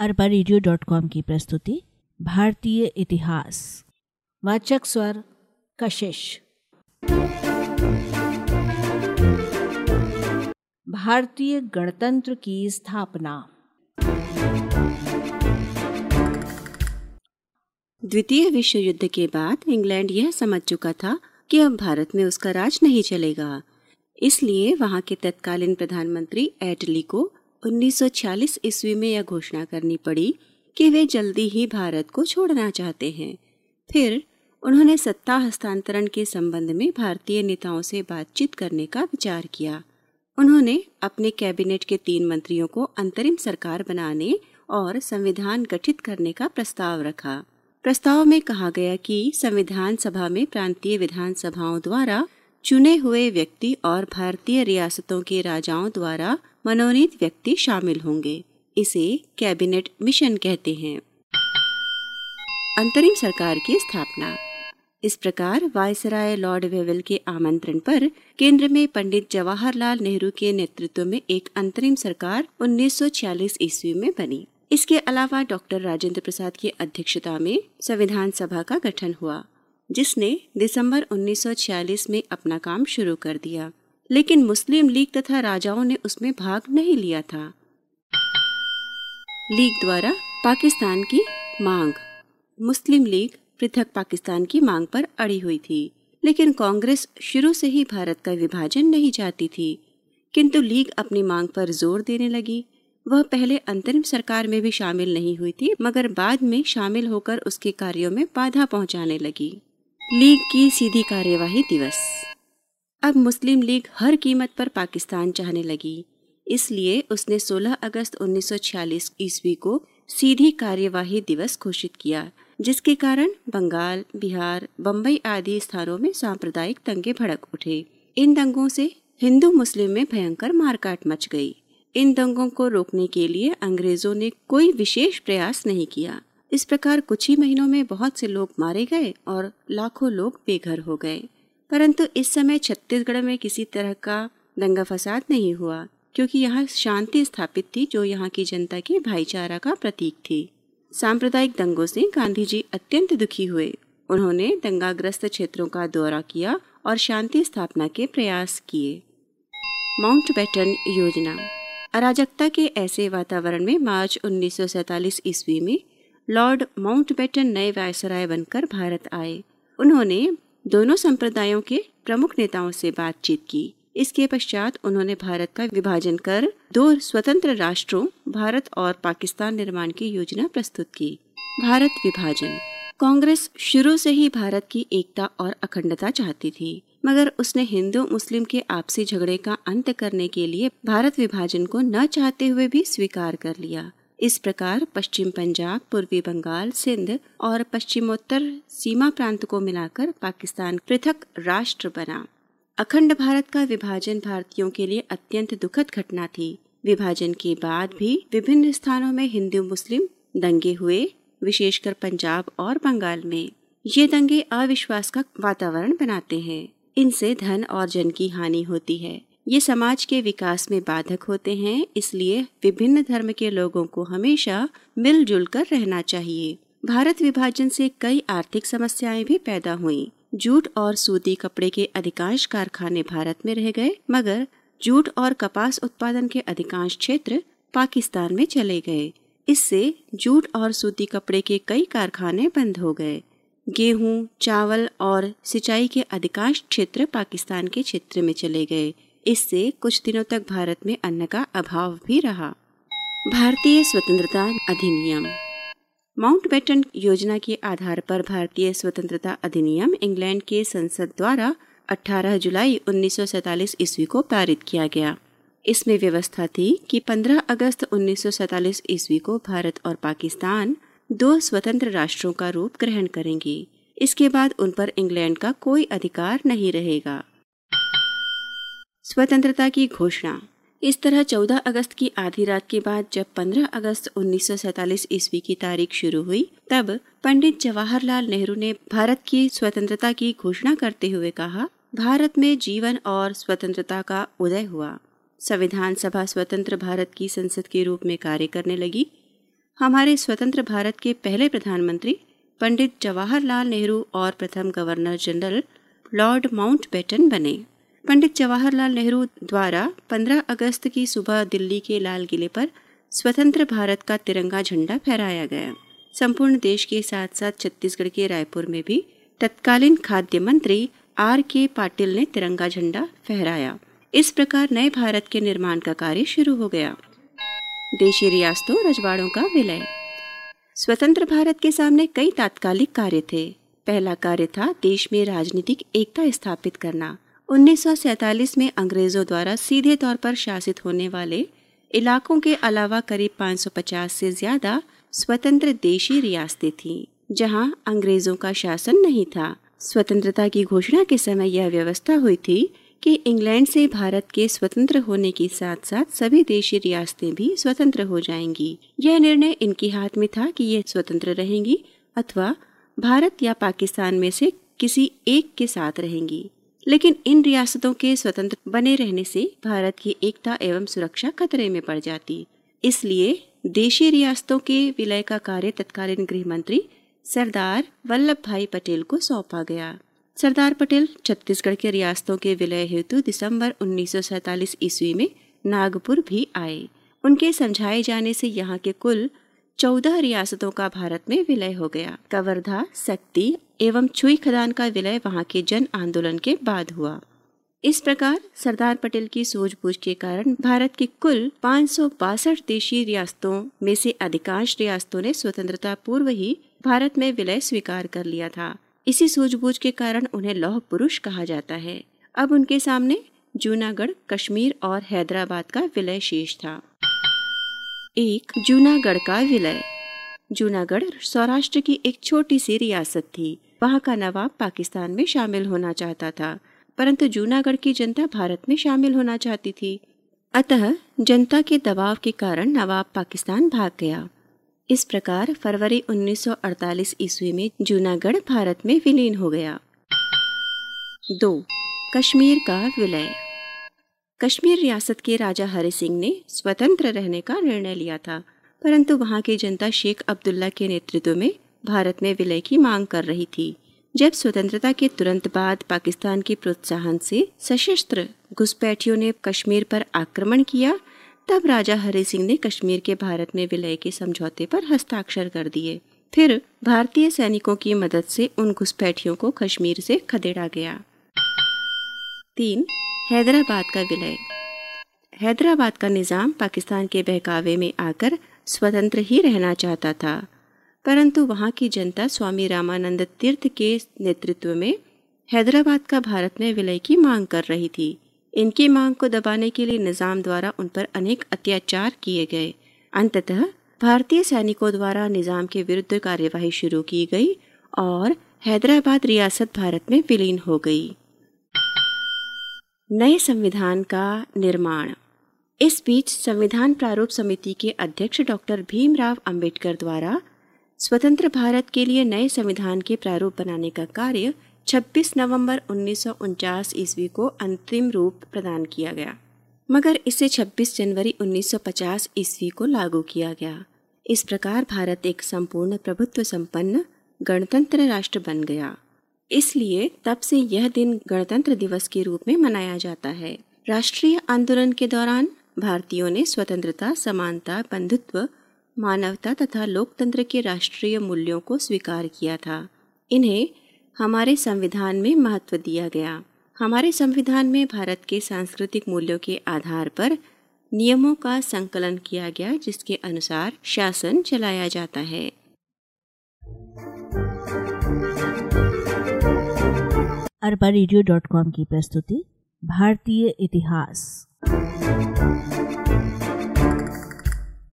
अरबा radio dot com की प्रस्तुति, भारतीय इतिहास। वाचक स्वर, कशिश। भारतीय गणतंत्र की स्थापना। द्वितीय विश्व युद्ध के बाद इंग्लैंड यह समझ चुका था कि अब भारत में उसका राज नहीं चलेगा। इसलिए वहाँ के तत्कालीन प्रधानमंत्री एटली को 1946 ईस्वी में यह घोषणा करनी पड़ी कि वे जल्दी ही भारत को छोड़ना चाहते हैं। फिर उन्होंने सत्ता हस्तांतरण के संबंध में भारतीय नेताओं से बातचीत करने का विचार किया। उन्होंने अपने कैबिनेट के तीन मंत्रियों को अंतरिम सरकार बनाने और संविधान गठित करने का प्रस्ताव रखा। प्रस्ताव में कहा गया कि संविधान सभा में प्रांतीय विधानसभाओं द्वारा चुने हुए व्यक्ति और भारतीय रियासतों के राजाओं द्वारा मनोनीत व्यक्ति शामिल होंगे। इसे कैबिनेट मिशन कहते हैं। अंतरिम सरकार की स्थापना। इस प्रकार वायसराय लॉर्ड वेवल के आमंत्रण पर केंद्र में पंडित जवाहरलाल नेहरू के नेतृत्व में एक अंतरिम सरकार 1946 ईस्वी में बनी। इसके अलावा डॉक्टर राजेंद्र प्रसाद की अध्यक्षता में संविधान सभा का गठन हुआ, जिसने दिसंबर 1946 में अपना काम शुरू कर दिया। लेकिन मुस्लिम लीग तथा राजाओं ने उसमें भाग नहीं लिया था। लीग द्वारा पाकिस्तान की मांग। मुस्लिम लीग पृथक पाकिस्तान की मांग पर अड़ी हुई थी, लेकिन कांग्रेस शुरू से ही भारत का विभाजन नहीं चाहती थी। किंतु लीग अपनी मांग पर ज़ोर देने लगी। वह पहले अंतरिम सरकार में भी शामिल नहीं हुई थी, मगर बाद में शामिल होकर उसके कार्यों में बाधा पहुँचाने लगी। लीग की सीधी कार्यवाही दिवस। अब मुस्लिम लीग हर कीमत पर पाकिस्तान चाहने लगी। इसलिए उसने 16 अगस्त 1946 ईस्वी को सीधी कार्यवाही दिवस घोषित किया, जिसके कारण बंगाल, बिहार बम्बई आदि स्थानों में सांप्रदायिक दंगे भड़क उठे। इन दंगों से हिंदू मुस्लिम में भयंकर मारकाट मच गई। इन दंगों को रोकने के लिए अंग्रेज़ों ने कोई विशेष प्रयास नहीं किया। इस प्रकार कुछ ही महीनों में बहुत से लोग मारे गए और लाखों लोग बेघर हो गए। परंतु इस समय छत्तीसगढ़ में किसी तरह का दंगा फसाद नहीं हुआ, क्योंकि यहाँ शांति स्थापित थी जो यहाँ की जनता के भाईचारा का प्रतीक थी। सांप्रदायिक दंगों से गांधी जी अत्यंत दुखी हुए। उन्होंने दंगाग्रस्त क्षेत्रों का दौरा किया और शांति स्थापना के प्रयास किए। माउंट बैटन योजना। अराजकता के ऐसे वातावरण में मार्च उन्नीस ईस्वी में लॉर्ड माउंटबेटन नए वायसराय बनकर भारत आए। उन्होंने दोनों संप्रदायों के प्रमुख नेताओं से बातचीत की। इसके पश्चात उन्होंने भारत का विभाजन कर दो स्वतंत्र राष्ट्रों, भारत और पाकिस्तान निर्माण की योजना प्रस्तुत की। भारत विभाजन। कांग्रेस शुरू से ही भारत की एकता और अखंडता चाहती थी, मगर उसने हिंदू, मुस्लिम के आपसी झगड़े का अंत करने के लिए भारत विभाजन को न चाहते हुए भी स्वीकार कर लिया। इस प्रकार पश्चिम पंजाब, पूर्वी बंगाल, सिंध और पश्चिमोत्तर सीमा प्रांत को मिलाकर पाकिस्तान पृथक राष्ट्र बना। अखंड भारत का विभाजन भारतीयों के लिए अत्यंत दुखद घटना थी। विभाजन के बाद भी विभिन्न स्थानों में हिंदू, मुस्लिम दंगे हुए, विशेषकर पंजाब और बंगाल में। ये दंगे अविश्वास का वातावरण बनाते हैं। इनसे धन और जन की हानि होती है। ये समाज के विकास में बाधक होते हैं इसलिए विभिन्न धर्म के लोगों को हमेशा मिलजुल कर रहना चाहिए। भारत विभाजन से कई आर्थिक समस्याएँ भी पैदा हुई। जूट और सूती कपड़े के अधिकांश कारखाने भारत में रह गए मगर जूट और कपास उत्पादन के अधिकांश क्षेत्र पाकिस्तान में चले गए। इससे जूट और सूती कपड़े के कई कारखाने बंद हो गए। गेहूँ, चावल और सिंचाई के अधिकांश क्षेत्र पाकिस्तान के क्षेत्र में चले गए। इससे कुछ दिनों तक भारत में अन्न का अभाव भी रहा। भारतीय स्वतंत्रता अधिनियम। माउंटबेटन योजना के आधार पर भारतीय स्वतंत्रता अधिनियम इंग्लैंड के संसद द्वारा 18 जुलाई उन्नीस ईस्वी को पारित किया गया। इसमें व्यवस्था थी कि 15 अगस्त उन्नीस ईस्वी को भारत और पाकिस्तान दो स्वतंत्र राष्ट्रों का रूप ग्रहण करेंगे। इसके बाद उन पर इंग्लैंड का कोई अधिकार नहीं रहेगा। स्वतंत्रता की घोषणा। इस तरह 14 अगस्त की आधी रात के बाद जब 15 अगस्त उन्नीस ईस्वी की तारीख शुरू हुई, तब पंडित जवाहरलाल नेहरू ने भारत की स्वतंत्रता की घोषणा करते हुए कहा, भारत में जीवन और स्वतंत्रता का उदय हुआ। संविधान सभा स्वतंत्र भारत की संसद के रूप में कार्य करने लगी। हमारे स्वतंत्र भारत के पहले प्रधानमंत्री, पंडित जवाहरलाल नेहरू और प्रथम गवर्नर जनरल लॉर्ड माउंटबेटन बने। पंडित जवाहरलाल नेहरू द्वारा 15 अगस्त की सुबह दिल्ली के लाल किले पर स्वतंत्र भारत का तिरंगा झंडा फहराया गया। संपूर्ण देश के साथ साथ छत्तीसगढ़ के रायपुर में भी तत्कालीन खाद्य मंत्री आर के पाटिल ने तिरंगा झंडा फहराया। इस प्रकार नए भारत के निर्माण का कार्य शुरू हो गया। देशी रियासतों, रजवाड़ों का विलय। स्वतंत्र भारत के सामने कई तात्कालिक कार्य थे। पहला कार्य था देश में राजनीतिक एकता स्थापित करना। 1947 में अंग्रेज़ों द्वारा सीधे तौर पर शासित होने वाले इलाकों के अलावा करीब 550 से ज़्यादा स्वतंत्र देशी रियासतें थीं, जहाँ अंग्रेज़ों का शासन नहीं था। स्वतंत्रता की घोषणा के समय यह व्यवस्था हुई थी कि इंग्लैंड से भारत के स्वतंत्र होने के साथ साथ सभी देशी रियासतें भी स्वतंत्र हो जाएँगी। यह निर्णय इनके हाथ में था कि ये स्वतंत्र रहेंगी अथवा भारत या पाकिस्तान में से किसी एक के साथ रहेंगी। लेकिन इन रियासतों के स्वतंत्र बने रहने से भारत की एकता एवं सुरक्षा खतरे में पड़ जाती। इसलिए देशी रियासतों के विलय का कार्य तत्कालीन गृह मंत्री सरदार वल्लभ भाई पटेल को सौंपा गया। सरदार पटेल छत्तीसगढ़ के रियासतों के विलय हेतु दिसंबर उन्नीस ईस्वी में नागपुर भी आए। उनके समझाए जाने से यहाँ के कुल चौदह रियासतों का भारत में विलय हो गया। कवर्धा, शक्ति एवं छुई खदान का विलय वहाँ के जन आंदोलन के बाद हुआ। इस प्रकार सरदार पटेल की सूझबूझ के कारण भारत की कुल पाँच देशी रियासतों में से अधिकांश रियासतों ने स्वतंत्रता पूर्व ही भारत में विलय स्वीकार कर लिया था। इसी सूझबूझ के कारण उन्हें लौह पुरुष कहा जाता है। अब उनके सामने जूनागढ़, कश्मीर और हैदराबाद का विलय शेष था। एक, जूनागढ़ का विलय। जूनागढ़ सौराष्ट्र की एक छोटी सी रियासत थी। वहाँ का नवाब पाकिस्तान में शामिल होना चाहता था, परंतु जूनागढ़ की जनता भारत में शामिल होना चाहती थी। अतः जनता के दबाव के कारण नवाब पाकिस्तान भाग गया। इस प्रकार फरवरी 1948 ईस्वी में जूनागढ़ भारत में विलीन हो गया। दो, कश्मीर का विलय। कश्मीर रियासत के राजा हरि सिंह ने स्वतंत्र रहने का निर्णय लिया था, परंतु वहाँ की जनता शेख अब्दुल्ला के नेतृत्व में भारत में विलय की मांग कर रही थी, जब स्वतंत्रता के तुरंत बाद पाकिस्तान के प्रोत्साहन से सशस्त्र घुसपैठियों ने कश्मीर पर आक्रमण किया, तब राजा हरि सिंह ने कश्मीर के भारत में विलय के समझौते पर हस्ताक्षर कर दिए। फिर भारतीय सैनिकों की मदद से उन घुसपैठियों को कश्मीर से खदेड़ा गया। तीन, हैदराबाद का विलय। हैदराबाद का निज़ाम पाकिस्तान के बहकावे में आकर स्वतंत्र ही रहना चाहता था। परंतु वहाँ की जनता स्वामी रामानंद तीर्थ के नेतृत्व में हैदराबाद का भारत में विलय की मांग कर रही थी। इनकी मांग को दबाने के लिए निज़ाम द्वारा उन पर अनेक अत्याचार किए गए। अंततः भारतीय सैनिकों द्वारा निज़ाम के विरुद्ध कार्यवाही शुरू की गई और हैदराबाद रियासत भारत में विलीन हो गई। नए संविधान का निर्माण। इस बीच संविधान प्रारूप समिति के अध्यक्ष डॉक्टर भीमराव अंबेडकर द्वारा स्वतंत्र भारत के लिए नए संविधान के प्रारूप बनाने का कार्य 26 नवंबर उन्नीस सौ उनचास ईस्वी को अंतिम रूप प्रदान किया गया। मगर इसे 26 जनवरी 1950 ईस्वी को लागू किया गया। इस प्रकार भारत एक संपूर्ण प्रभुत्व संपन्न गणतंत्र राष्ट्र बन गया। इसलिए तब से यह दिन गणतंत्र दिवस के रूप में मनाया जाता है। राष्ट्रीय आंदोलन के दौरान भारतीयों ने स्वतंत्रता, समानता, बंधुत्व मानवता तथा लोकतंत्र के राष्ट्रीय मूल्यों को स्वीकार किया था। इन्हें हमारे संविधान में महत्व दिया गया। हमारे संविधान में भारत के सांस्कृतिक मूल्यों के आधार पर नियमों का संकलन किया गया, जिसके अनुसार शासन चलाया जाता है। अरबा रेडियो डॉट कॉम की प्रस्तुति, भारतीय इतिहास।